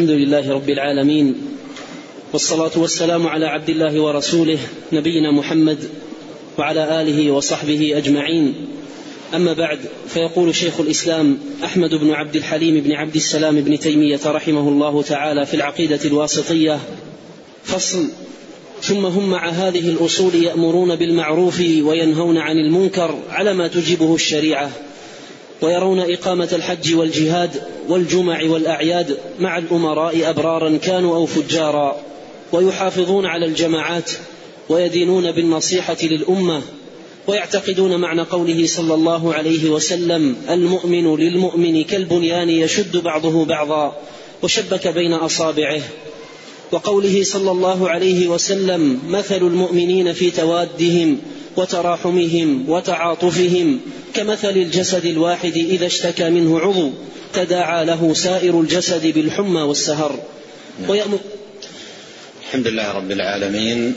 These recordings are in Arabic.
الحمد لله رب العالمين والصلاة والسلام على عبد الله ورسوله نبينا محمد وعلى آله وصحبه أجمعين. أما بعد فيقول شيخ الإسلام أحمد بن عبد الحليم بن عبد السلام بن تيمية رحمه الله تعالى في العقيدة الواسطية فصل ثم هم مع هذه الأصول يأمرون بالمعروف وينهون عن المنكر على ما تجيبه الشريعة. ويرون إقامة الحج والجهاد والجمع والأعياد مع الأمراء أبرارا كانوا أو فجارا ويحافظون على الجماعات ويدينون بالنصيحة للأمة ويعتقدون معنى قوله صلى الله عليه وسلم المؤمن للمؤمن كالبنيان يشد بعضه بعضا وشبك بين أصابعه. وقوله صلى الله عليه وسلم مثل المؤمنين في توادهم وتراحمهم وتعاطفهم كمثل الجسد الواحد إذا اشتكى منه عضو تداعى له سائر الجسد بالحمى والسهر. ويأمر الحمد لله رب العالمين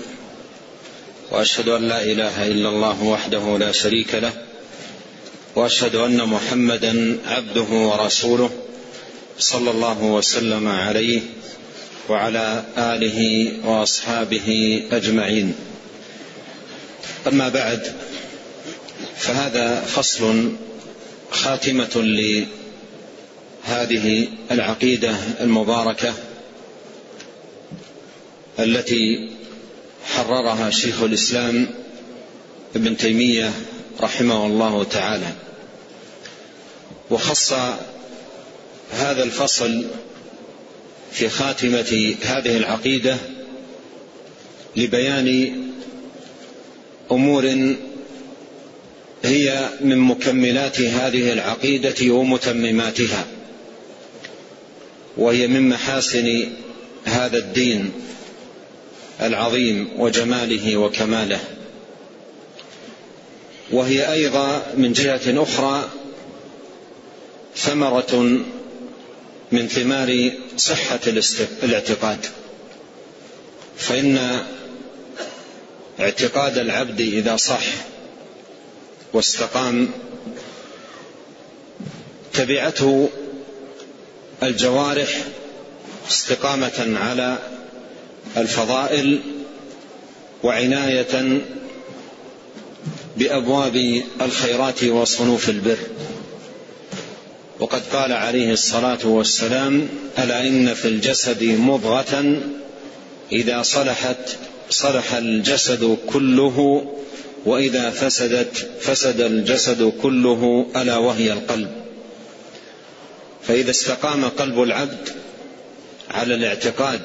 وأشهد أن لا إله إلا الله وحده لا شريك له وأشهد أن محمدا عبده ورسوله صلى الله وسلم عليه وعلى آله وأصحابه أجمعين. أما بعد فهذا فصل خاتمة لهذه العقيدة المباركة التي حررها شيخ الإسلام ابن تيمية رحمه الله تعالى. وخص هذا الفصل في خاتمة هذه العقيدة لبيان أمور هي من مكملات هذه العقيدة ومتمماتها وهي من محاسن هذا الدين العظيم وجماله وكماله. وهي أيضا من جهة أخرى ثمرة من ثمار صحة الاعتقاد فإن اعتقاد العبد إذا صح واستقام تبعته الجوارح استقامة على الفضائل وعناية بأبواب الخيرات وصنوف البر. وقد قال عليه الصلاة والسلام ألا إن في الجسد مضغة إذا صلحت صلح الجسد كله وإذا فسدت فسد الجسد كله ألا وهي القلب. فإذا استقام قلب العبد على الاعتقاد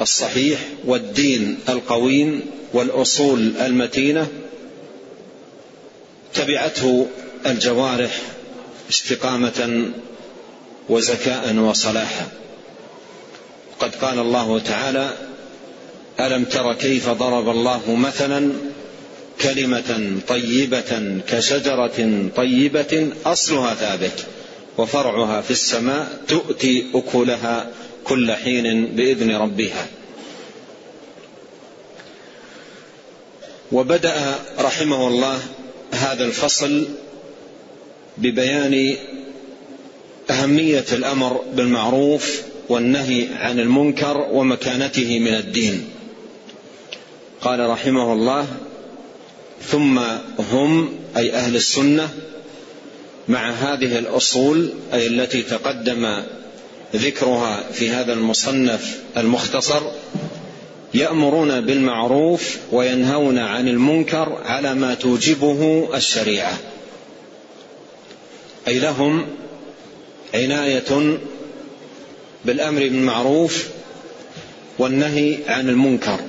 الصحيح والدين القويم والأصول المتينة تبعته الجوارح استقامة وزكاء وصلاحا. قد قال الله تعالى ألم تر كيف ضرب الله مثلا كلمة طيبة كشجرة طيبة أصلها ثابت وفرعها في السماء تؤتي أكلها كل حين بإذن ربها. وبدأ رحمه الله هذا الفصل ببيان أهمية الأمر بالمعروف والنهي عن المنكر ومكانته من الدين. قال رحمه الله ثم هم أي أهل السنة مع هذه الأصول أي التي تقدم ذكرها في هذا المصنف المختصر يأمرون بالمعروف وينهون عن المنكر على ما توجبه الشريعة. أي لهم عناية بالأمر بالمعروف والنهي عن المنكر.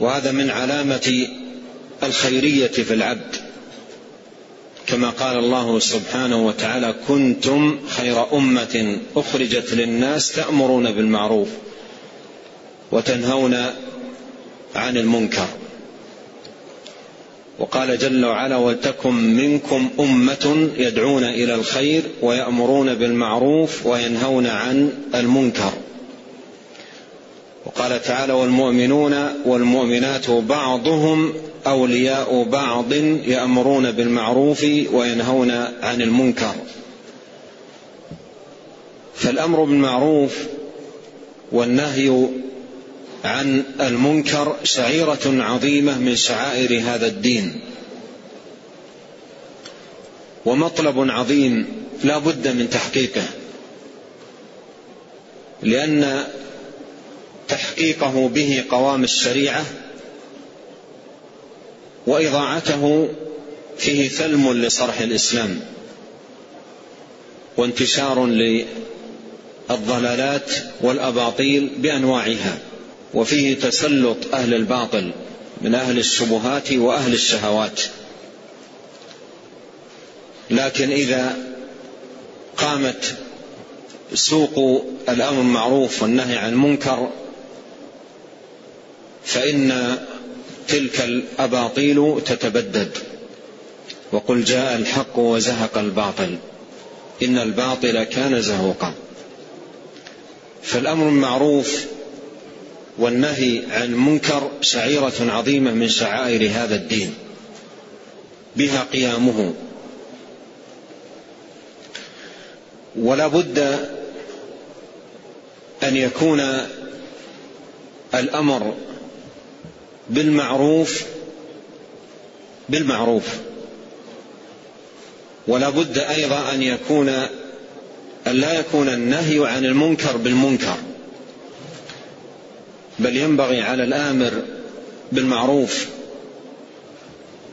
وهذا من علامة الخيرية في العبد. كما قال الله سبحانه وتعالى كنتم خير أمة أخرجت للناس تأمرون بالمعروف وتنهون عن المنكر. وقال جل وعلا ولتكن منكم أمة يدعون إلى الخير ويأمرون بالمعروف وينهون عن المنكر. وقال تعالى والمؤمنون والمؤمنات بعضهم أولياء بعض يأمرون بالمعروف وينهون عن المنكر. فالأمر بالمعروف والنهي عن المنكر شعيرة عظيمة من شعائر هذا الدين. ومطلب عظيم لا بد من تحقيقه لأن تحقيقه به قوام الشريعة وإضاعته فيه ثلم لصرح الإسلام وانتشار للضلالات والأباطيل بأنواعها وفيه تسلط أهل الباطل من أهل الشبهات وأهل الشهوات. لكن إذا قامت سوق الأمر بالمعروف والنهي عن المنكر فإن تلك الأباطيل تتبدد. وقل جاء الحق وزهق الباطل. إن الباطل كان زهوقا. فالأمر بالمعروف والنهي عن المنكر شعيرة عظيمة من شعائر هذا الدين. بها قيامه. ولا بد أن يكون الأمر بالمعروف بالمعروف. ولا بد أيضا أن يكون أن لا يكون النهي عن المنكر بالمنكر. بل ينبغي على الآمر بالمعروف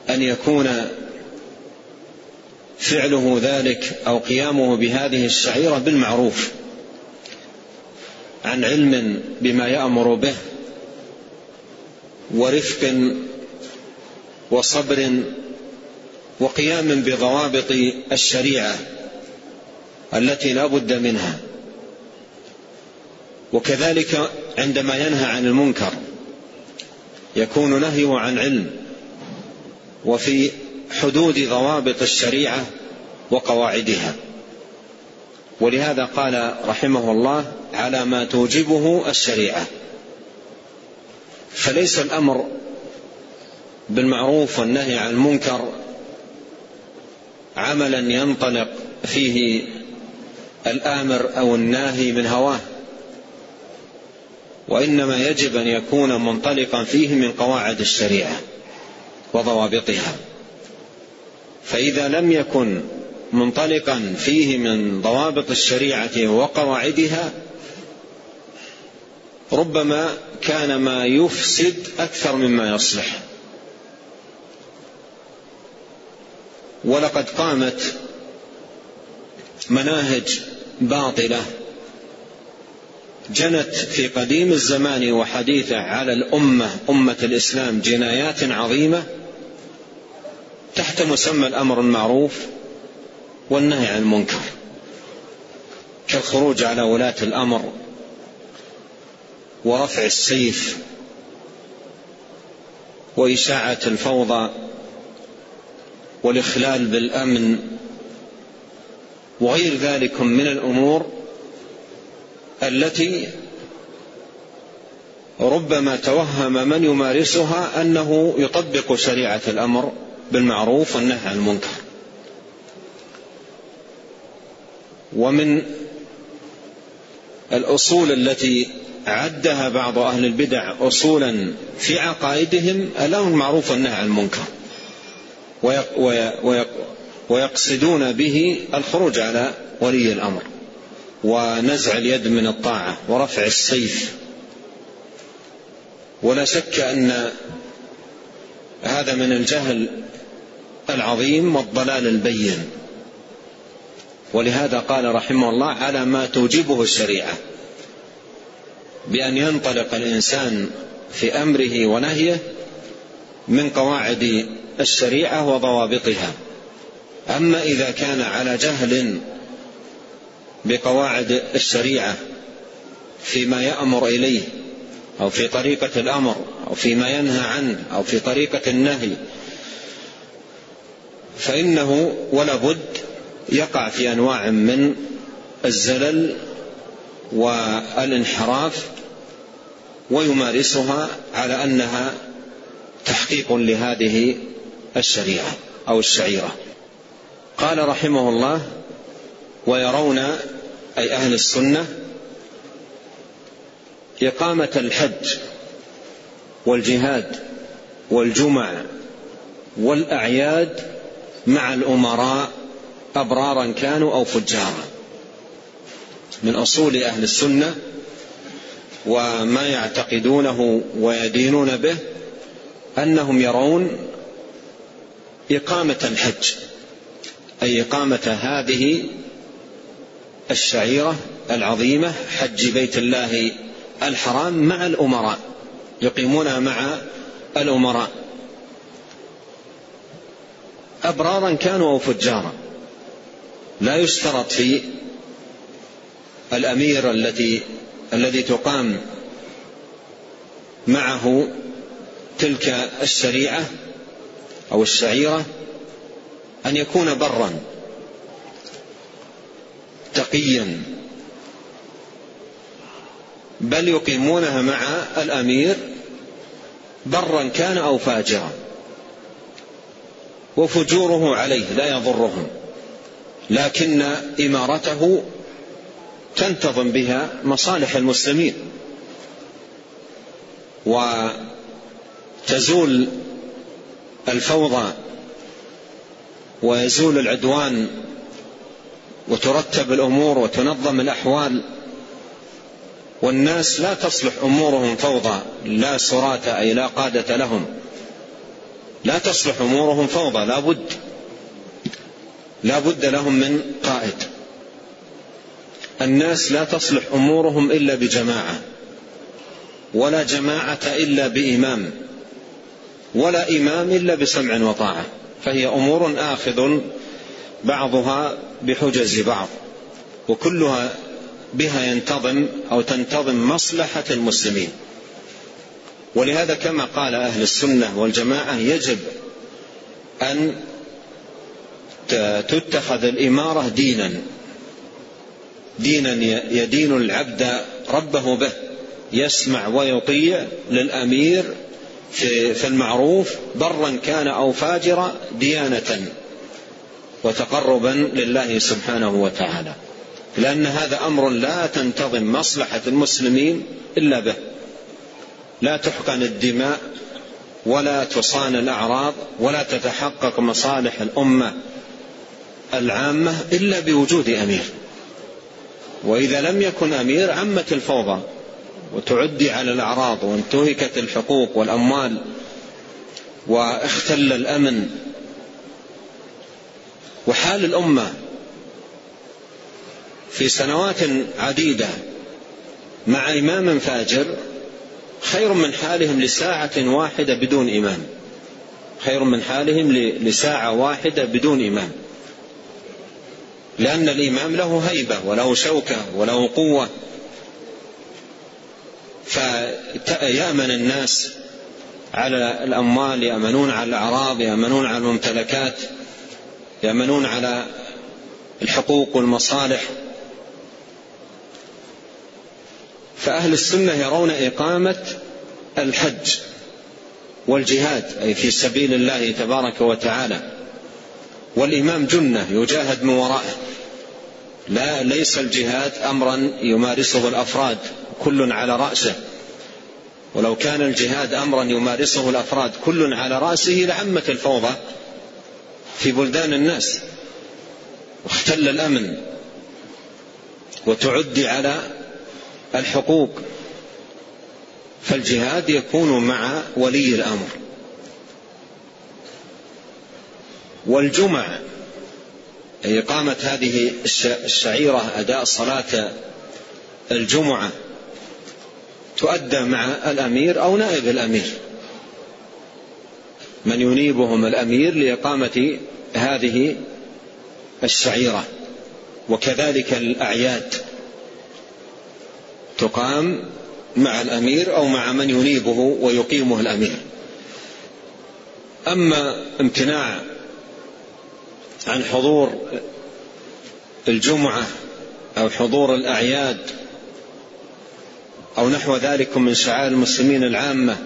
أن يكون فعله ذلك أو قيامه بهذه الشعيرة بالمعروف عن علم بما يأمر به. ورفق وصبر وقيام بضوابط الشريعة التي لا بد منها. وكذلك عندما ينهى عن المنكر يكون نهيه عن علم وفي حدود ضوابط الشريعة وقواعدها. ولهذا قال رحمه الله على ما توجبه الشريعة. فليس الأمر بالمعروف والنهي عن المنكر عملا ينطلق فيه الآمر أو الناهي من هواه وإنما يجب أن يكون منطلقا فيه من قواعد الشريعة وضوابطها. فإذا لم يكن منطلقا فيه من ضوابط الشريعة وقواعدها ربما كان ما يفسد أكثر مما يصلح. ولقد قامت مناهج باطلة جنت في قديم الزمان وحديثة على الأمة أمة الإسلام جنايات عظيمة تحت مسمى الأمر المعروف والنهي عن المنكر كالخروج على ولاة الأمر ورفع السيف وإشاعة الفوضى والإخلال بالأمن وغير ذلك من الأمور التي ربما توهم من يمارسها أنه يطبق شريعة الأمر بالمعروف والنهي عن المنكر. ومن الأصول التي عدها بعض أهل البدع اصولا في عقائدهم الأمر بالمعروف والنهي عن المنكر. ويقصدون به الخروج على ولي الأمر ونزع اليد من الطاعة ورفع السيف. ولا شك أن هذا من الجهل العظيم والضلال البين. ولهذا قال رحمه الله على ما توجبه الشريعة. بأن ينطلق الإنسان في أمره ونهيه من قواعد الشريعة وضوابطها. أما إذا كان على جهل بقواعد الشريعة فيما يأمر إليه أو في طريقة الأمر أو فيما ينهى عنه أو في طريقة النهي فإنه ولا بد يقع في أنواع من الزلل والانحراف ويمارسها على أنها تحقيق لهذه الشريعة أو الشعيرة. قال رحمه الله ويرون أي أهل السنة إقامة الحج والجهاد والجمع والأعياد مع الأمراء أبرارا كانوا أو فجارا. من أصول أهل السنة وما يعتقدونه ويدينون به أنهم يرون إقامة الحج أي إقامة هذه الشعيرة العظيمة حج بيت الله الحرام مع الأمراء يقيمونها مع الأمراء. أبرارا كانوا أو فجارا. لا يشترط في الأمير التي الذي تقام معه تلك الشريعة أو الشعيرة أن يكون برا تقيا. بل يقيمونها مع الأمير برا كان أو فاجرا وفجوره عليه لا يضرهم. لكن إمارته تنتظم بها مصالح المسلمين. وتزول الفوضى ويزول العدوان وترتب الأمور وتنظم الأحوال والناس لا تصلح أمورهم فوضى لا سراة أي لا قادة لهم. لا تصلح أمورهم فوضى لا بد. لا بد لهم من قائد. الناس لا تصلح أمورهم إلا بجماعة ولا جماعة إلا بإمام ولا إمام إلا بسمع وطاعة فهي أمور آخذ بعضها بحجز بعض وكلها بها ينتظم أو تنتظم مصلحة المسلمين. ولهذا كما قال أهل السنة والجماعة يجب أن تتخذ الإمارة دينا. دينا يدين العبد ربه به. يسمع ويطيع للأمير في المعروف. برا كان أو فاجرا ديانة وتقربا لله سبحانه وتعالى. لأن هذا أمر لا تنتظم مصلحة المسلمين إلا به. لا تحقن الدماء ولا تصان الأعراض ولا تتحقق مصالح الأمة. العامة إلا بوجود أمير. وإذا لم يكن أمير عمت الفوضى وتعدي على الأعراض وانتهكت الحقوق والأموال واختل الأمن. وحال الأمة في سنوات عديدة مع إمام فاجر خير من حالهم لساعة واحدة بدون امام خير من حالهم لساعة واحدة بدون امام لأن الإمام له هيبة وله شوكة وله قوة. فيأمن الناس على الأموال يأمنون على الأعراض يأمنون على الممتلكات يأمنون على الحقوق والمصالح. فأهل السنة يرون إقامة الحج والجهاد أي في سبيل الله تبارك وتعالى. والإمام جنة يجاهد من ورائه لا ليس الجهاد أمرا يمارسه الأفراد كل على رأسه. ولو كان الجهاد أمرا يمارسه الأفراد كل على رأسه لعمت الفوضى في بلدان الناس. واختل الأمن. وتعدي على الحقوق. فالجهاد يكون مع ولي الأمر. والجمع أي إقامة هذه الشعيرة أداء صلاة الجمعة تؤدى مع الأمير أو نائب الأمير. من ينيبهم الأمير لإقامة هذه الشعيرة. وكذلك الأعياد تقام مع الأمير أو مع من ينيبه ويقيمه الأمير. أما امتناع عن حضور الجمعة أو حضور الأعياد أو نحو ذلك من شعائر المسلمين العامة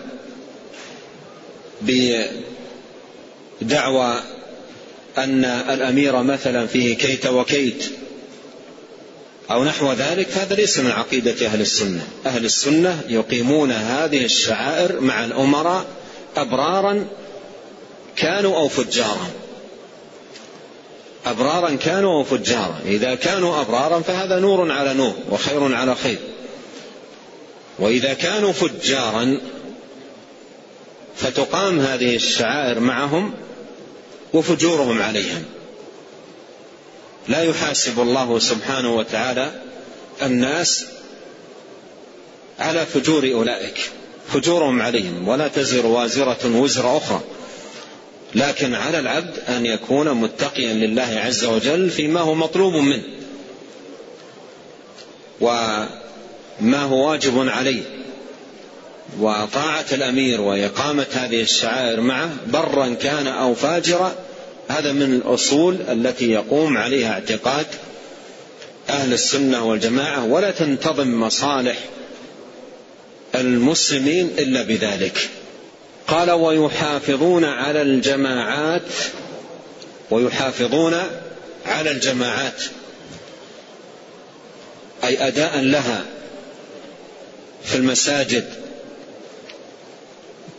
بدعوى أن الأمير مثلا فيه كيت وكيت أو نحو ذلك هذا ليس من عقيدة أهل السنة. أهل السنة يقيمون هذه الشعائر مع الأمراء أبرارا كانوا أو فجارا. أبرارا كانوا أو فجارا. إذا كانوا أبرارا فهذا نور على نور وخير على خير. وإذا كانوا فجارا فتقام هذه الشعائر معهم وفجورهم عليهم. لا يحاسب الله سبحانه وتعالى الناس على فجور أولئك. فجورهم عليهم. ولا تزر وازرة وزر أخرى. لكن على العبد أن يكون متقيا لله عز وجل فيما هو مطلوب منه. وما هو واجب عليه. وطاعة الأمير وإقامة هذه الشعائر معه برا كان أو فاجرا هذا من الأصول التي يقوم عليها اعتقاد أهل السنة والجماعة ولا تنتظم مصالح المسلمين إلا بذلك. قال ويحافظون على الجماعات ويحافظون على الجماعات أي أداء لها في المساجد.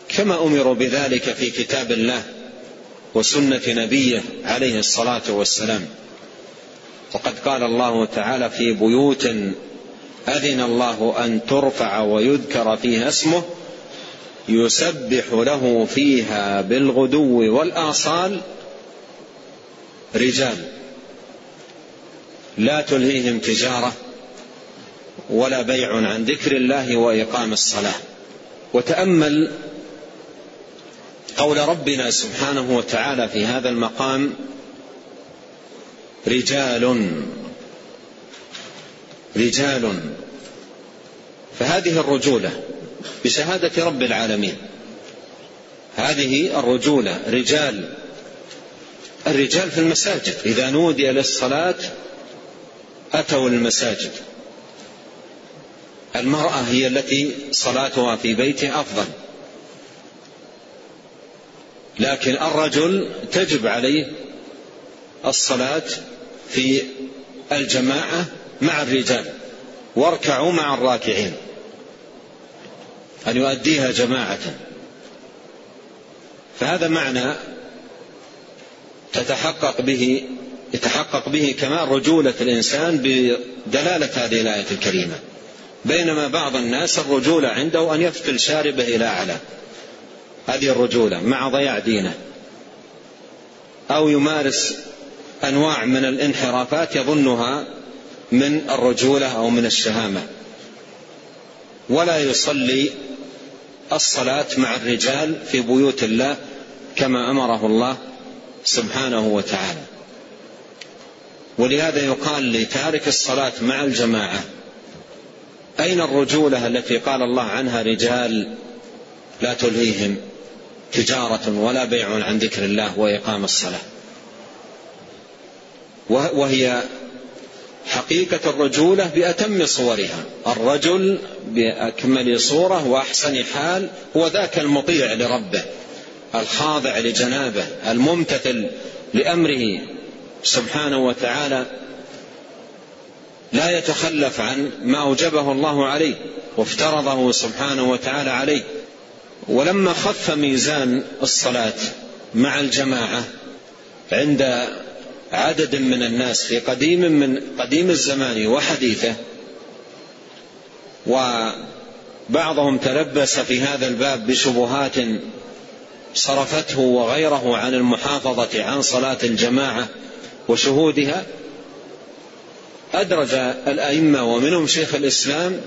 كما أمروا بذلك في كتاب الله وسنة نبيه عليه الصلاة والسلام. وقد قال الله تعالى في بيوت أذن الله أن ترفع ويذكر فيها اسمه يسبح له فيها بالغدو والآصال رجال. لا تلهيهم تجارة ولا بيع عن ذكر الله وإقام الصلاة. وتأمل قول ربنا سبحانه وتعالى في هذا المقام رجال رجال. فهذه الرجولة بشهادة رب العالمين. هذه الرجولة رجال الرجال في المساجد. إذا نودي للصلاة أتوا المساجد. المرأة هي التي صلاتها في بيتها أفضل. لكن الرجل تجب عليه الصلاة في الجماعة مع الرجال. واركعوا مع الراكعين. أن يؤديها جماعة. فهذا معنى تتحقق به يتحقق به كمال رجولة الإنسان بدلالة هذه الآية الكريمة. بينما بعض الناس الرجولة عنده أن يفتل شاربه إلى أعلى. هذه الرجولة مع ضياع دينه. أو يمارس أنواع من الانحرافات يظنها من الرجولة أو من الشهامة. ولا يصلي الصلاة مع الرجال في بيوت الله كما أمره الله سبحانه وتعالى. ولهذا يقال لتارك الصلاة مع الجماعة أين الرجولة التي قال الله عنها رجال لا تلهيهم تجارة ولا بيع عن ذكر الله وإقام الصلاة؟ وهي حقيقة الرجولة بأتم صورها. الرجل بأكمل صورة وأحسن حال هو ذاك المطيع لربه الخاضع لجنابه الممتثل لأمره سبحانه وتعالى. لا يتخلف عن ما أوجبه الله عليه وافترضه سبحانه وتعالى عليه. ولما خف ميزان الصلاة مع الجماعة عند عدد من الناس في قديم من قديم الزمان وحديثه وبعضهم تلبس في هذا الباب بشبهات صرفته وغيره عن المحافظة عن صلاة الجماعة وشهودها. أدرج الأئمة ومنهم شيخ الإسلام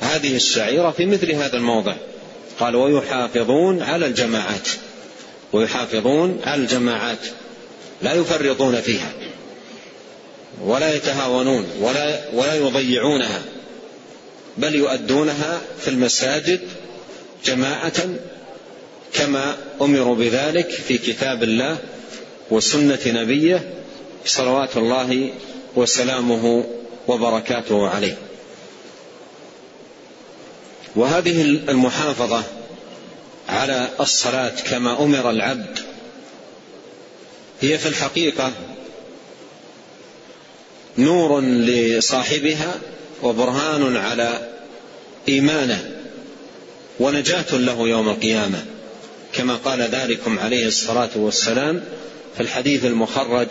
هذه الشعيرة في مثل هذا الموضع. قال ويحافظون على الجماعات ويحافظون على الجماعات. لا يفرطون فيها ولا يتهاونون ولا ولا يضيعونها بل يؤدونها في المساجد جماعة كما أمروا بذلك في كتاب الله وسنة نبيه صلوات الله وسلامه وبركاته عليه. وهذه المحافظة على الصلاة كما أمر العبد هي في الحقيقة نور لصاحبها وبرهان على إيمانه ونجاة له يوم القيامة. كما قال ذلكم عليه الصلاة والسلام في الحديث المخرج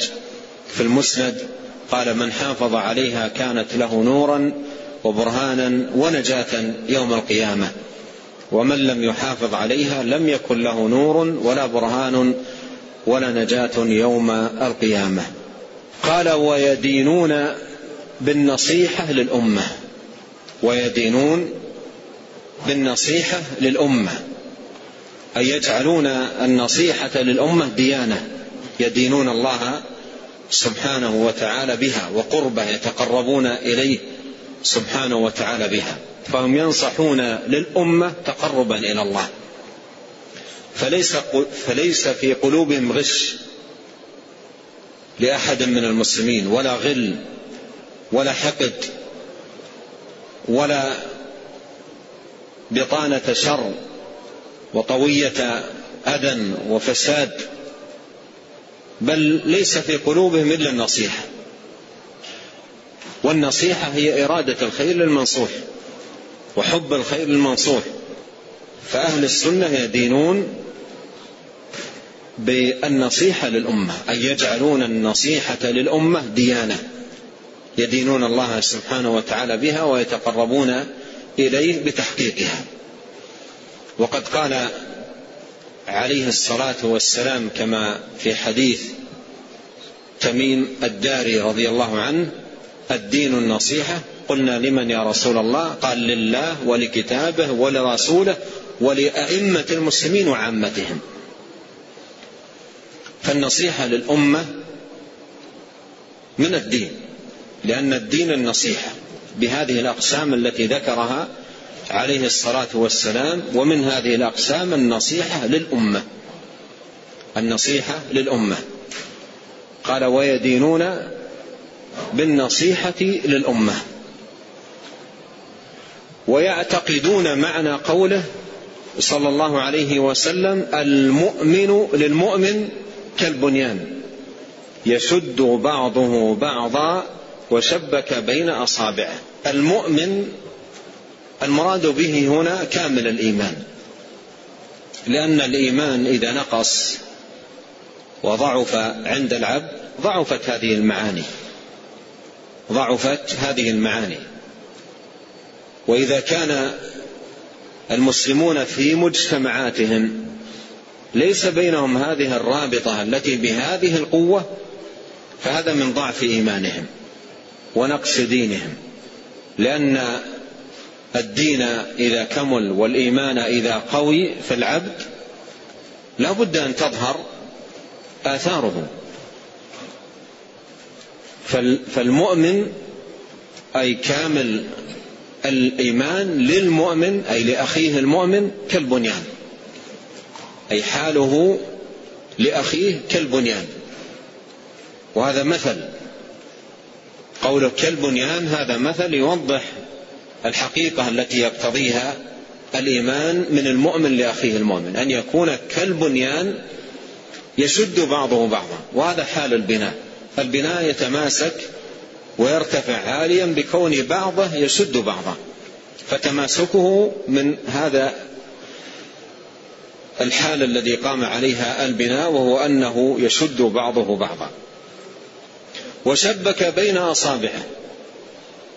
في المسند قال من حافظ عليها كانت له نورا وبرهانا ونجاة يوم القيامة. ومن لم يحافظ عليها لم يكن له نور ولا برهان ولا نجاة يوم القيامة. قال ويدينون بالنصيحة للأمة. ويدينون بالنصيحة للأمة. أي يجعلون النصيحة للأمة ديانة. يدينون الله سبحانه وتعالى بها وقربة يتقربون إليه سبحانه وتعالى بها. فهم ينصحون للأمة تقربا إلى الله. فليس فليس في قلوبهم غش لأحد من المسلمين ولا غل ولا حقد ولا بطانة شر وطوية أذى وفساد بل ليس في قلوبهم إلا النصيحة. والنصيحة هي إرادة الخير للمنصوح وحب الخير للمنصوح. فأهل السنة يدينون بالنصيحة للأمة أي يجعلون النصيحة للأمة ديانة يدينون الله سبحانه وتعالى بها ويتقربون إليه بتحقيقها. وقد قال عليه الصلاة والسلام كما في حديث تميم الداري رضي الله عنه الدين النصيحة قلنا لمن يا رسول الله؟ قال لله ولكتابه ولرسوله ولأئمة المسلمين وعامتهم. فالنصيحة للأمة من الدين لأن الدين النصيحة بهذه الأقسام التي ذكرها عليه الصلاة والسلام ومن هذه الأقسام النصيحة للأمة. النصيحة للأمة. قال ويدينون بالنصيحة للأمة ويعتقدون معنى قوله صلى الله عليه وسلم المؤمن للمؤمن كالبنيان يشد بعضه بعضا وشبك بين أصابعه. المؤمن المراد به هنا كامل الإيمان. لأن الإيمان إذا نقص وضعف عند العبد ضعفت هذه المعاني. ضعفت هذه المعاني. وإذا كان المسلمون في مجتمعاتهم ليس بينهم هذه الرابطة التي بهذه القوة فهذا من ضعف إيمانهم ونقص دينهم. لأن الدين إذا كمل والإيمان إذا قوي في العبد لا بد أن تظهر آثاره. فالمؤمن أي كامل الإيمان للمؤمن أي لأخيه المؤمن كالبنيان. أي حاله لأخيه كالبنيان. وهذا مثل. قوله كالبنيان هذا مثل يوضح الحقيقة التي يقتضيها الإيمان من المؤمن لأخيه المؤمن أن يكون كالبنيان يشد بعضه بعضا وهذا حال البناء. البناء يتماسك ويرتفع عاليا بكون بعضه يشد بعضا فتماسكه من هذا الحال الذي قام عليها البناء وهو أنه يشد بعضه بعضا. وشبك بين أصابعه.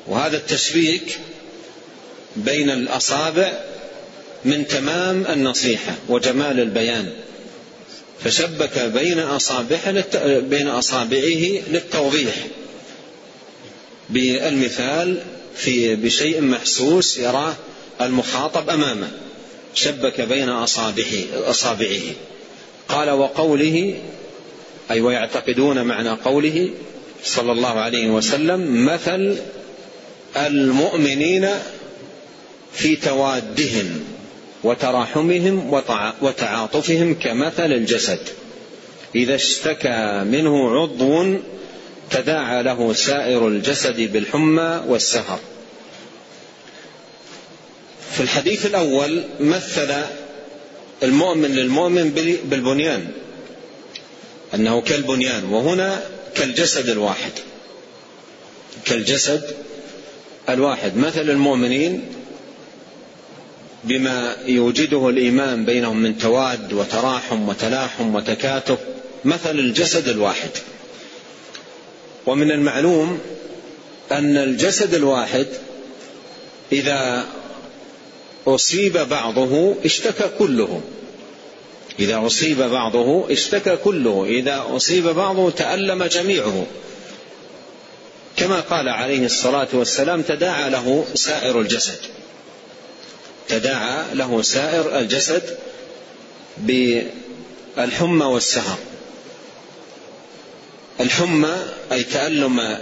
وهذا التشبيك بين الأصابع من تمام النصيحة وجمال البيان. فشبك بين أصابعه بين أصابعه للتوضيح. بالمثال في بشيء محسوس يراه المخاطب أمامه. شبك بين أصابعه أصابعه. قال وقوله أي ويعتقدون معنى قوله صلى الله عليه وسلم مثل المؤمنين في توادهم وتراحمهم وتعاطفهم كمثل الجسد. إذا اشتكى منه عضو تداعى له سائر الجسد بالحمى والسهر. في الحديث الأول مثل المؤمن للمؤمن بالبنيان أنه كالبنيان وهنا كالجسد الواحد كالجسد الواحد. مثل المؤمنين بما يوجده الإيمان بينهم من تواد وتراحم وتلاحم وتكاتف مثل الجسد الواحد. ومن المعلوم أن الجسد الواحد إذا أصيب بعضه اشتكى كله. إذا أصيب بعضه اشتكى كله. إذا أصيب بعضه تألم جميعه. كما قال عليه الصلاة والسلام تداعى له سائر الجسد. تداعى له سائر الجسد بالحمى والسهر. الحمى أي تألم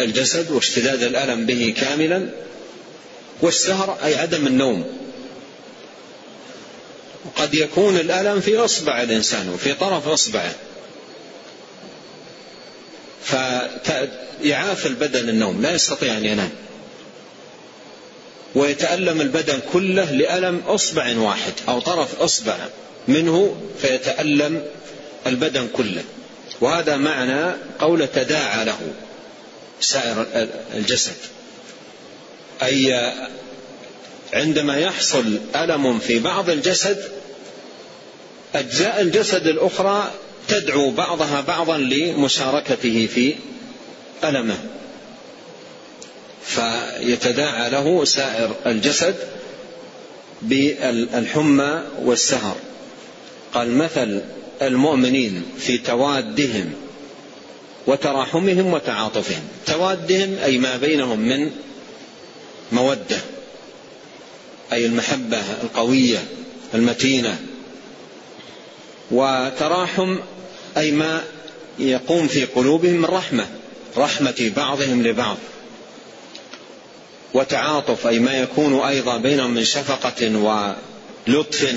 الجسد واشتداد الألم به كاملا والسهر أي عدم النوم. قد يكون الالم في أصبع الإنسان وفي طرف أصبعه. فيعاف البدن النوم لا يستطيع أن ينام. ويتألم البدن كله لألم أصبع واحد أو طرف أصبع منه فيتألم البدن كله. وهذا معنى قول تداعى له سائر الجسد. أي عندما يحصل ألم في بعض الجسد أجزاء الجسد الأخرى تدعو بعضها بعضا لمشاركته في ألمه. فيتداعى له سائر الجسد بالحمى والسهر. قال مثل المؤمنين في توادهم وتراحمهم وتعاطفهم. توادهم أي ما بينهم من مودة أي المحبة القوية المتينة. وتراحم أي ما يقوم في قلوبهم من رحمة رحمة بعضهم لبعض. وتعاطف أي ما يكون أيضا بينهم من شفقة ولطف.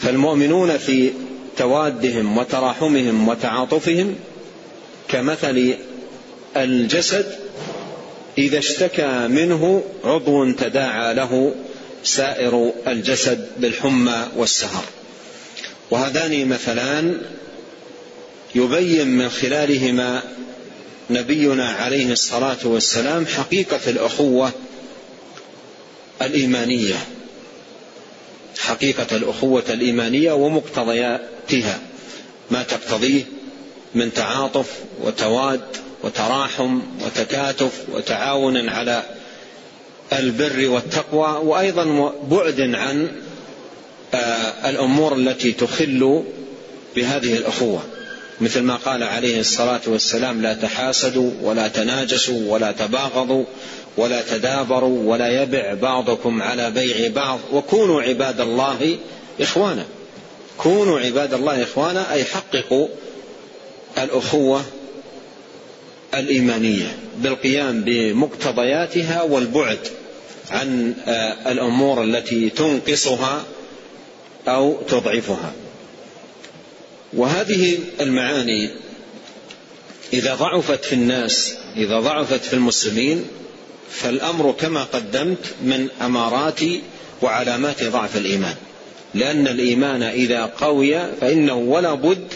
فالمؤمنون في توادهم وتراحمهم وتعاطفهم كمثل الجسد إذا اشتكى منه عضو تداعى له سائر الجسد بالحمى والسهر. وهذان مثلان يبين من خلالهما نبينا عليه الصلاة والسلام حقيقة الأخوة الإيمانية حقيقة الأخوة الإيمانية ومقتضياتها ما تقتضيه من تعاطف وتواد وتراحم وتكاتف وتعاون على البر والتقوى وأيضا بعد عن آه، الأمور التي تخل بهذه الأخوة. مثل ما قال عليه الصلاة والسلام لا تحاسدوا ولا تناجسوا ولا تباغضوا ولا تدابروا ولا يبع بعضكم على بيع بعض. وكونوا عباد الله إخوانا. كونوا عباد الله إخوانا أي حققوا الأخوة الإيمانية بالقيام بمقتضياتها والبعد عن آه، الأمور التي تنقصها أو تضعفها. وهذه المعاني إذا ضعفت في الناس إذا ضعفت في المسلمين فالأمر كما قدمت من أمارات وعلامات ضعف الإيمان. لأن الإيمان إذا قوي فإنه ولا بد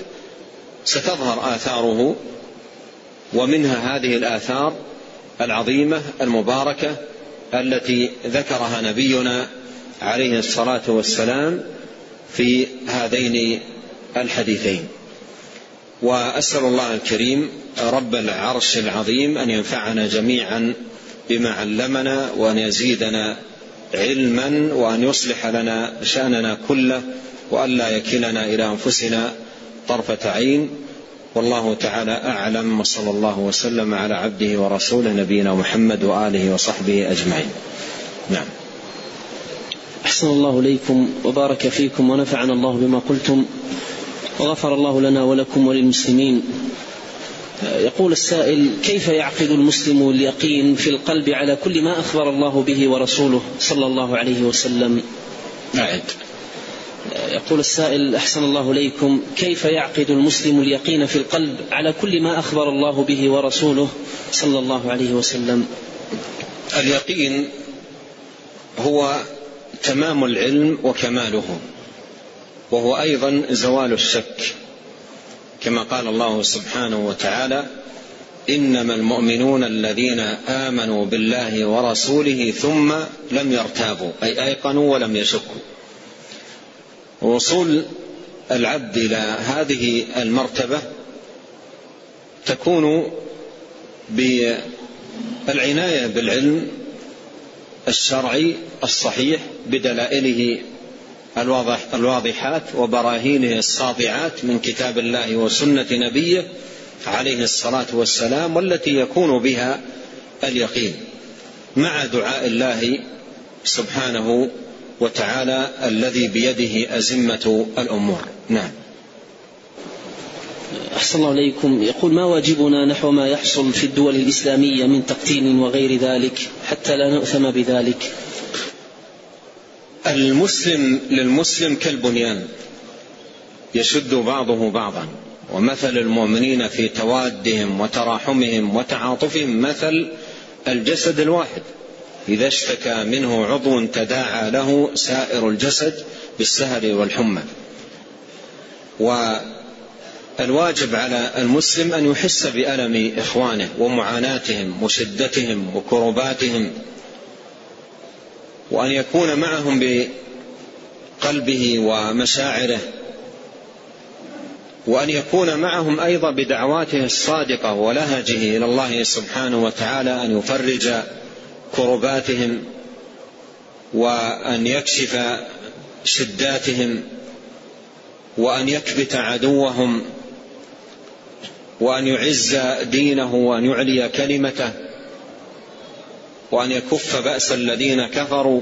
ستظهر آثاره ومنها هذه الآثار العظيمة المباركة التي ذكرها نبينا عليه الصلاة والسلام في هذين الحديثين. وأسأل الله الكريم رب العرش العظيم أن ينفعنا جميعا بما علمنا وأن يزيدنا علما وأن يصلح لنا شأننا كله وأن لا يكلنا إلى أنفسنا طرفة عين. والله تعالى أعلم وصلى الله وسلم على عبده ورسوله نبينا محمد وآله وصحبه أجمعين. نعم. أحسن الله إليكم وبارك فيكم ونفعنا الله بما قلتم وغفر الله لنا ولكم وللمسلمين. يقول السائل كيف يعقد المسلم اليقين في القلب على كل ما أخبر الله به ورسوله صلى الله عليه وسلم؟ أعد يقول السائل أحسن الله إليكم كيف يعقد المسلم اليقين في القلب على كل ما أخبر الله به ورسوله صلى الله عليه وسلم؟ اليقين هو تمام العلم وكماله وهو أيضا زوال الشك. كما قال الله سبحانه وتعالى إنما المؤمنون الذين آمنوا بالله ورسوله ثم لم يرتابوا أي أيقنوا ولم يشكوا. وصول العبد إلى هذه المرتبة تكون بالعناية بالعلم الشرعي الصحيح بدلائله الواضح الواضحات وبراهينه الساطعات من كتاب الله وسنة نبيه عليه الصلاة والسلام والتي يكون بها اليقين مع دعاء الله سبحانه وتعالى الذي بيده أزمة الأمور. نعم. أحسن الله إليكم يقول ما واجبنا نحو ما يحصل في الدول الإسلامية من تقتيل وغير ذلك حتى لا نؤثم بذلك؟ المسلم للمسلم كالبنيان يشد بعضه بعضا. ومثل المؤمنين في توادهم وتراحمهم وتعاطفهم مثل الجسد الواحد. إذا اشتكى منه عضو تداعى له سائر الجسد بالسهر والحمى. والواجب على المسلم أن يحس بألم إخوانه ومعاناتهم وشدتهم وكرباتهم وأن يكون معهم بقلبه ومشاعره وأن يكون معهم أيضا بدعواته الصادقة ولهجه إلى الله سبحانه وتعالى أن يفرج كرباتهم وأن يكشف شداتهم وأن يكبت عدوهم وأن يعز دينه وأن يعلي كلمته وأن يكف بأس الذين كفروا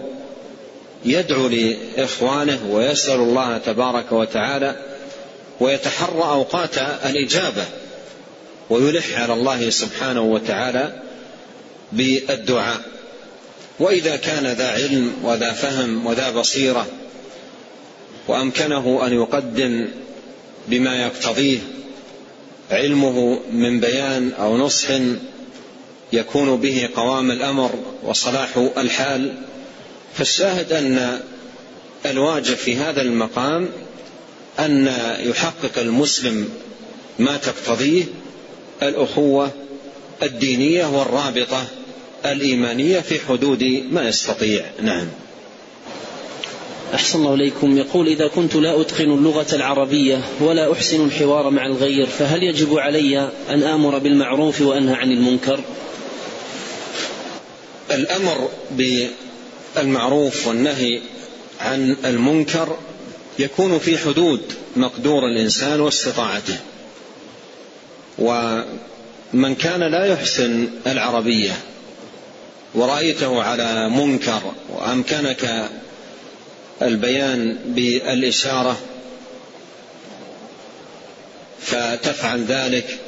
يدعو لإخوانه ويسأل الله تبارك وتعالى ويتحرى أوقات الإجابة ويلح على الله سبحانه وتعالى بالدعاء. وإذا كان ذا علم وذا فهم وذا بصيرة وأمكنه أن يقدم بما يقتضيه علمه من بيان أو نصح يكون به قوام الأمر وصلاح الحال فالشاهد أن الواجب في هذا المقام أن يحقق المسلم ما تقتضيه الأخوة الدينية والرابطة الإيمانية في حدود ما يستطيع. نعم. أحسن الله إليكم. يقول إذا كنت لا أتقن اللغة العربية ولا أحسن الحوار مع الغير فهل يجب علي أن آمر بالمعروف وأنهى عن المنكر؟ الأمر بالمعروف والنهي عن المنكر يكون في حدود مقدور الإنسان واستطاعته. ومن كان لا يحسن العربية ورأيته على منكر وأمكنك البيان بالإشارة فتفعل ذلك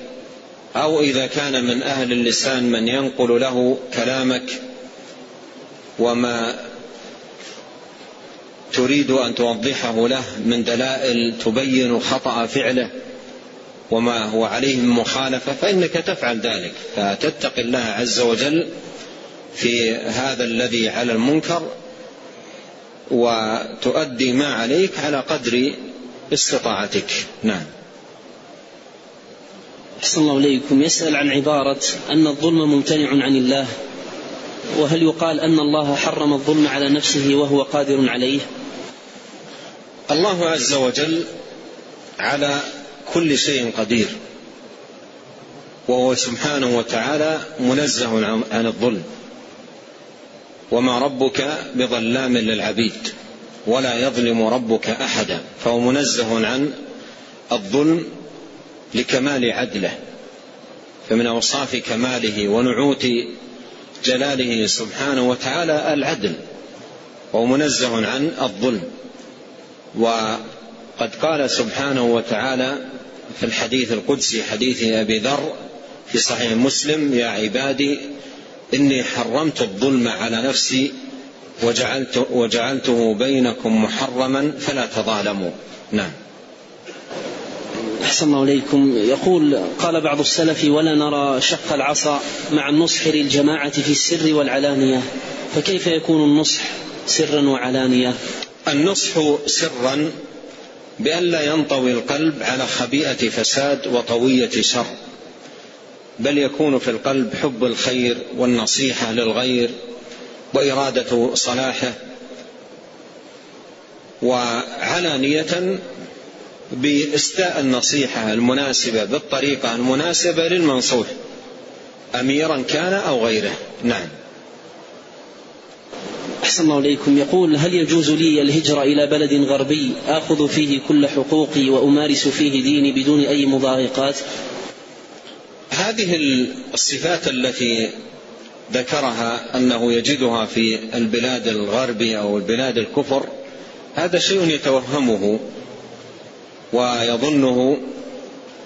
أو إذا كان من أهل اللسان من ينقل له كلامك وما تريد أن توضحه له من دلائل تبين خطأ فعله وما هو عليه من مخالفة فإنك تفعل ذلك فتتقي الله عز وجل في هذا الذي على المنكر وتؤدي ما عليك على قدر استطاعتك. نعم. أحسن الله إليكم. يسأل عن عبارة أن الظلم ممتنع عن الله وهل يقال أن الله حرم الظلم على نفسه وهو قادر عليه؟ الله عز وجل على كل شيء قدير وهو سبحانه وتعالى منزه عن الظلم. وما ربك بظلام للعبيد ولا يظلم ربك أحدا. فهو منزه عن الظلم لكمال عدله فمن أوصاف كماله ونعوت جلاله سبحانه وتعالى العدل وهو منزه عن الظلم. وقد قال سبحانه وتعالى في الحديث القدسي حديث أبي ذر في صحيح مسلم يا عبادي إني حرمت الظلم على نفسي وجعلت وجعلته بينكم محرما فلا تظالموا. نعم. أحسن الله إليكم. يقول قال بعض السلف ولا نرى شق العصا مع النصح للجماعة في السر والعلانية. فكيف يكون النصح سرا وعلانية؟ النصح سرا بأن لا ينطوي القلب على خبيئة فساد وطوية شر. بل يكون في القلب حب الخير والنصيحة للغير وإرادة صلاحه وعلانية بإستاء النصيحة المناسبة بالطريقة المناسبة للمنصوح أميرا كان أو غيره. نعم. أحسن الله إليكم. يقول هل يجوز لي الهجرة إلى بلد غربي آخذ فيه كل حقوقي وأمارس فيه ديني بدون أي مضايقات؟ هذه الصفات التي ذكرها أنه يجدها في البلاد الغربي أو البلاد الكفر هذا شيء يتوهمه ويظنه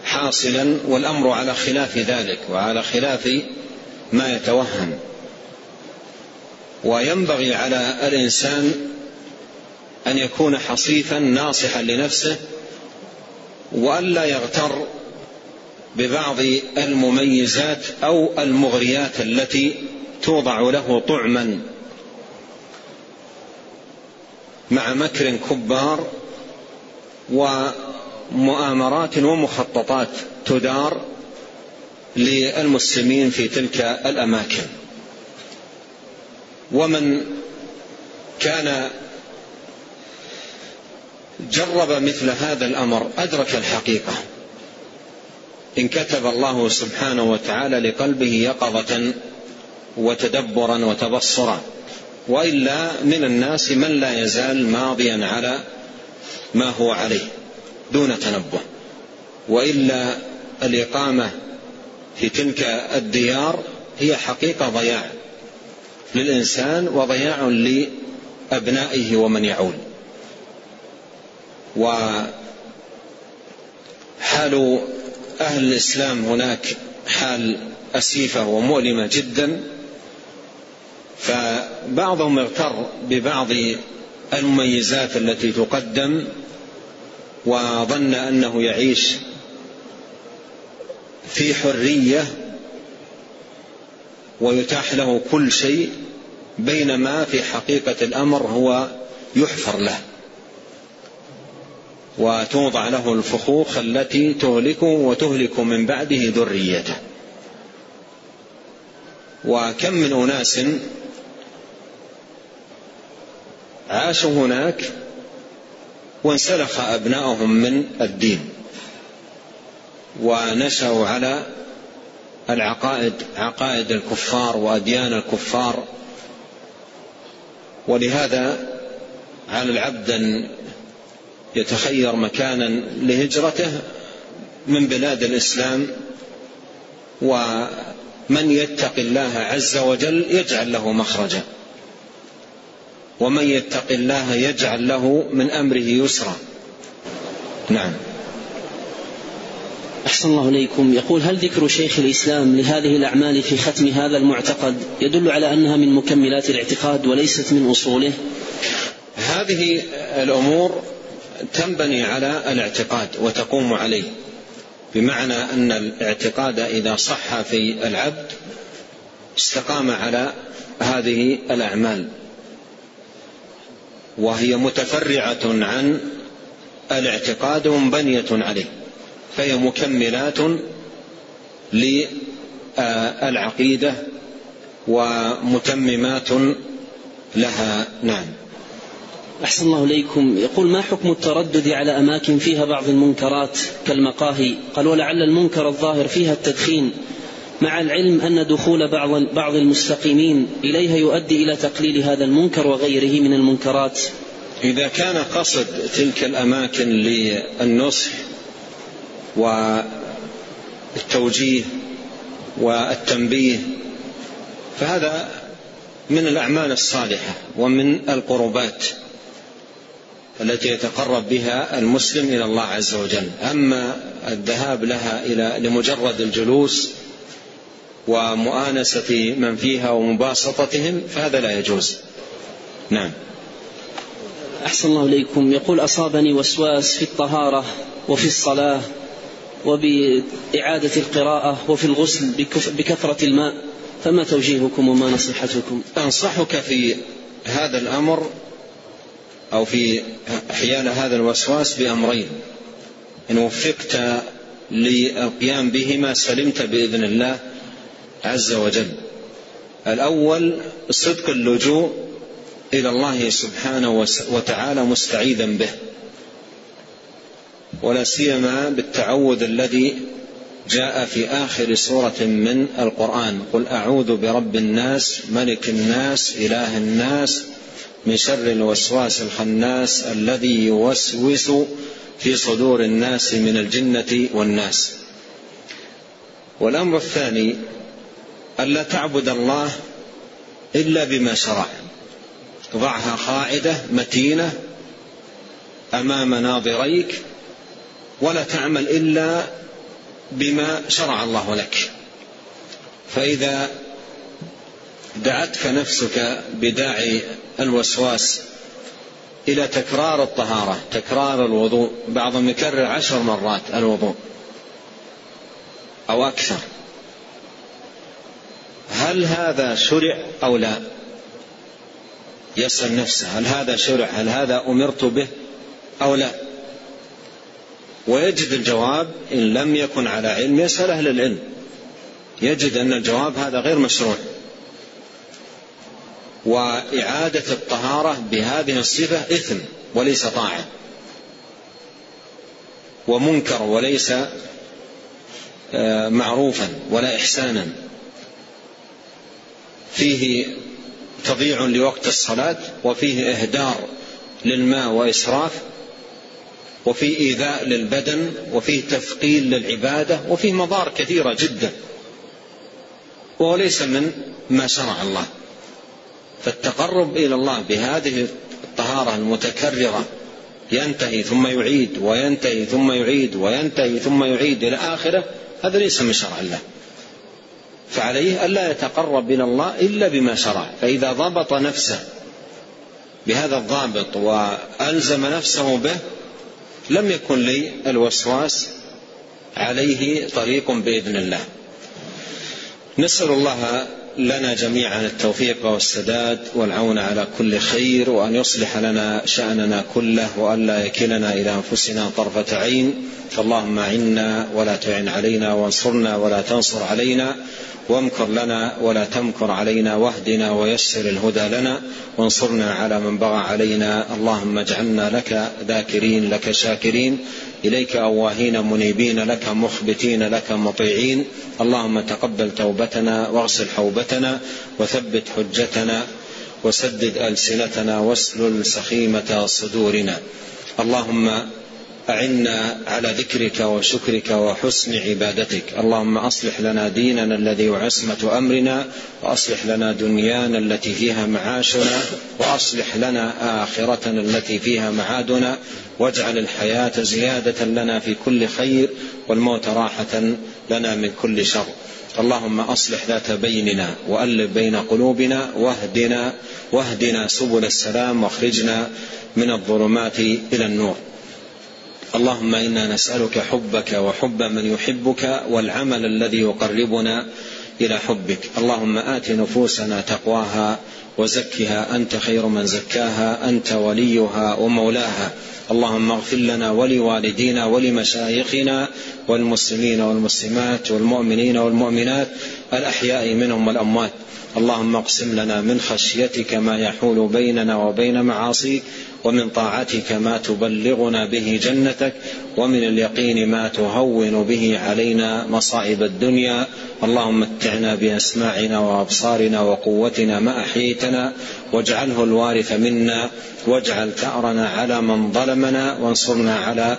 حاصلا والأمر على خلاف ذلك وعلى خلاف ما يتوهم. وينبغي على الإنسان أن يكون حصيفا ناصحا لنفسه وألا يغتر ببعض المميزات أو المغريات التي توضع له طعما. مع مكر كبار ومؤامرات ومخططات تدار للمسلمين في تلك الأماكن. ومن كان جرب مثل هذا الأمر أدرك الحقيقة. إن كتب الله سبحانه وتعالى لقلبه يقظة وتدبرا وتبصرا. وإلا من الناس من لا يزال ماضيا على ما هو عليه دون تنبه. وإلا الإقامة في تلك الديار هي حقيقة ضياع للإنسان وضياع لأبنائه ومن يعول. وحال أهل الإسلام هناك حال أسيفة ومؤلمة جدا فبعضهم اغتر ببعض المميزات التي تقدم وظن أنه يعيش في حرية ويتاح له كل شيء بينما في حقيقة الأمر هو يحفر له. وتوضع له الفخوخ التي تهلكه وتهلك من بعده ذريته. وكم من أناس عاشوا هناك وانسلخ أبناؤهم من الدين ونشأوا على العقائد عقائد الكفار وأديان الكفار. ولهذا على العبد أن يتخير مكانا لهجرته من بلاد الإسلام ومن يتق الله عز وجل يجعل له مخرجا ومن يتق الله يجعل له من أمره يسرا. نعم. أحسن الله إليكم. يقول هل ذكر شيخ الإسلام لهذه الأعمال في ختم هذا المعتقد يدل على أنها من مكملات الاعتقاد وليست من أصوله؟ هذه الأمور تنبني على الاعتقاد وتقوم عليه بمعنى أن الاعتقاد إذا صح في العبد استقام على هذه الأعمال وهي متفرعة عن الاعتقاد ومبنية عليه فهي مكملات للعقيدة ومتممات لها. نعم. أحسن الله إليكم. يقول ما حكم التردد على أماكن فيها بعض المنكرات كالمقاهي؟ قال ولعل المنكر الظاهر فيها التدخين مع العلم أن دخول بعض بعض المستقيمين إليها يؤدي إلى تقليل هذا المنكر وغيره من المنكرات. إذا كان قصد تلك الأماكن للنصح والتوجيه والتنبيه فهذا من الأعمال الصالحة ومن القربات. التي يتقرب بها المسلم إلى الله عز وجل. أما الذهاب لها إلى لمجرد الجلوس ومؤانسة من فيها ومباسطتهم فهذا لا يجوز. نعم. أحسن الله إليكم. يقول أصابني وسواس في الطهارة وفي الصلاة وبإعادة القراءة وفي الغسل بكثرة الماء فما توجيهكم وما نصيحتكم؟ أنصحك في هذا الأمر أو في حيال هذا الوسواس بأمرين. إن وفقت للقيام بهما سلمت بإذن الله عز وجل. الأول صدق اللجوء إلى الله سبحانه وتعالى مستعيذا به. ولا سيما بالتعوذ الذي جاء في آخر سورة من القرآن. قل أعوذ برب الناس ملك الناس إله الناس من شر الوسواس الخناس الذي يوسوس في صدور الناس من الجنة والناس. والأمر الثاني الا تعبد الله إلا بما شرع. ضعها قاعدة متينة أمام ناظريك ولا تعمل إلا بما شرع الله لك. فإذا دعتك نفسك بداعي الوسواس إلى تكرار الطهارة تكرار الوضوء. بعضهم يكرر عشر مرات الوضوء أو أكثر. هل هذا شرع أو لا؟ يسأل نفسه هل هذا شرع؟ هل هذا أمرت به أو لا؟ ويجد الجواب إن لم يكن على علم يسأل أهل العلم. يجد أن الجواب هذا غير مشروع. وإعادة الطهارة بهذه الصفة إثم وليس طاعة ومنكر وليس آه، معروفا ولا إحسانا. فيه تضييع لوقت الصلاة وفيه إهدار للماء وإسراف وفي إيذاء للبدن وفيه تثقيل للعبادة وفيه مضار كثيرة جدا. وهو ليس من ما شرع الله. فالتقرب إلى الله بهذه الطهارة المتكررة ينتهي ثم يعيد وينتهي ثم يعيد وينتهي ثم يعيد إلى آخره هذا ليس من شرع الله. فعليه ألا يتقرب إلى الله إلا بما شرع. فإذا ضبط نفسه بهذا الضابط وألزم نفسه به لم يكن لي الوسواس عليه طريق بإذن الله. نسأل الله لنا جميعا التوفيق والسداد والعون على كل خير وأن يصلح لنا شأننا كله وأن لا يكلنا إلى أنفسنا طرفة عين. فاللهم اعنا ولا تعن علينا وانصرنا ولا تنصر علينا وامكر لنا ولا تمكر علينا واهدنا ويسر الهدى لنا. وانصرنا على من بغى علينا. اللهم اجعلنا لك ذاكرين لك شاكرين. إليك أواهين منيبين لك مخبتين لك مطيعين. اللهم تقبل توبتنا واغسل حوبتنا وثبت حجتنا وسدد ألسنتنا واسلل سخيمة صدورنا. اللهم أعنا على ذكرك وشكرك وحسن عبادتك. اللهم أصلح لنا ديننا الذي وعصمة أمرنا وأصلح لنا دنيانا التي فيها معاشنا وأصلح لنا آخرتنا التي فيها معادنا. واجعل الحياة زيادة لنا في كل خير والموت راحة لنا من كل شر. اللهم أصلح ذات بيننا وألف بين قلوبنا واهدنا واهدنا سبل السلام واخرجنا من الظلمات إلى النور. اللهم إنا نسألك حبك وحب من يحبك والعمل الذي يقربنا إلى حبك. اللهم آت نفوسنا تقواها وزكها. أنت خير من زكاها أنت وليها ومولاها. اللهم اغفر لنا ولوالدينا ولمشايخنا والمسلمين والمسلمات والمؤمنين والمؤمنات الأحياء منهم والأموات. اللهم اقسم لنا من خشيتك ما يحول بيننا وبين معاصيك ومن طاعتك ما تبلغنا به جنتك ومن اليقين ما تهون به علينا مصائب الدنيا. اللهم متعنا بأسماعنا وأبصارنا وقوتنا ما أحييتنا واجعله الوارث منا واجعل ثأرنا على من ظلمنا وانصرنا على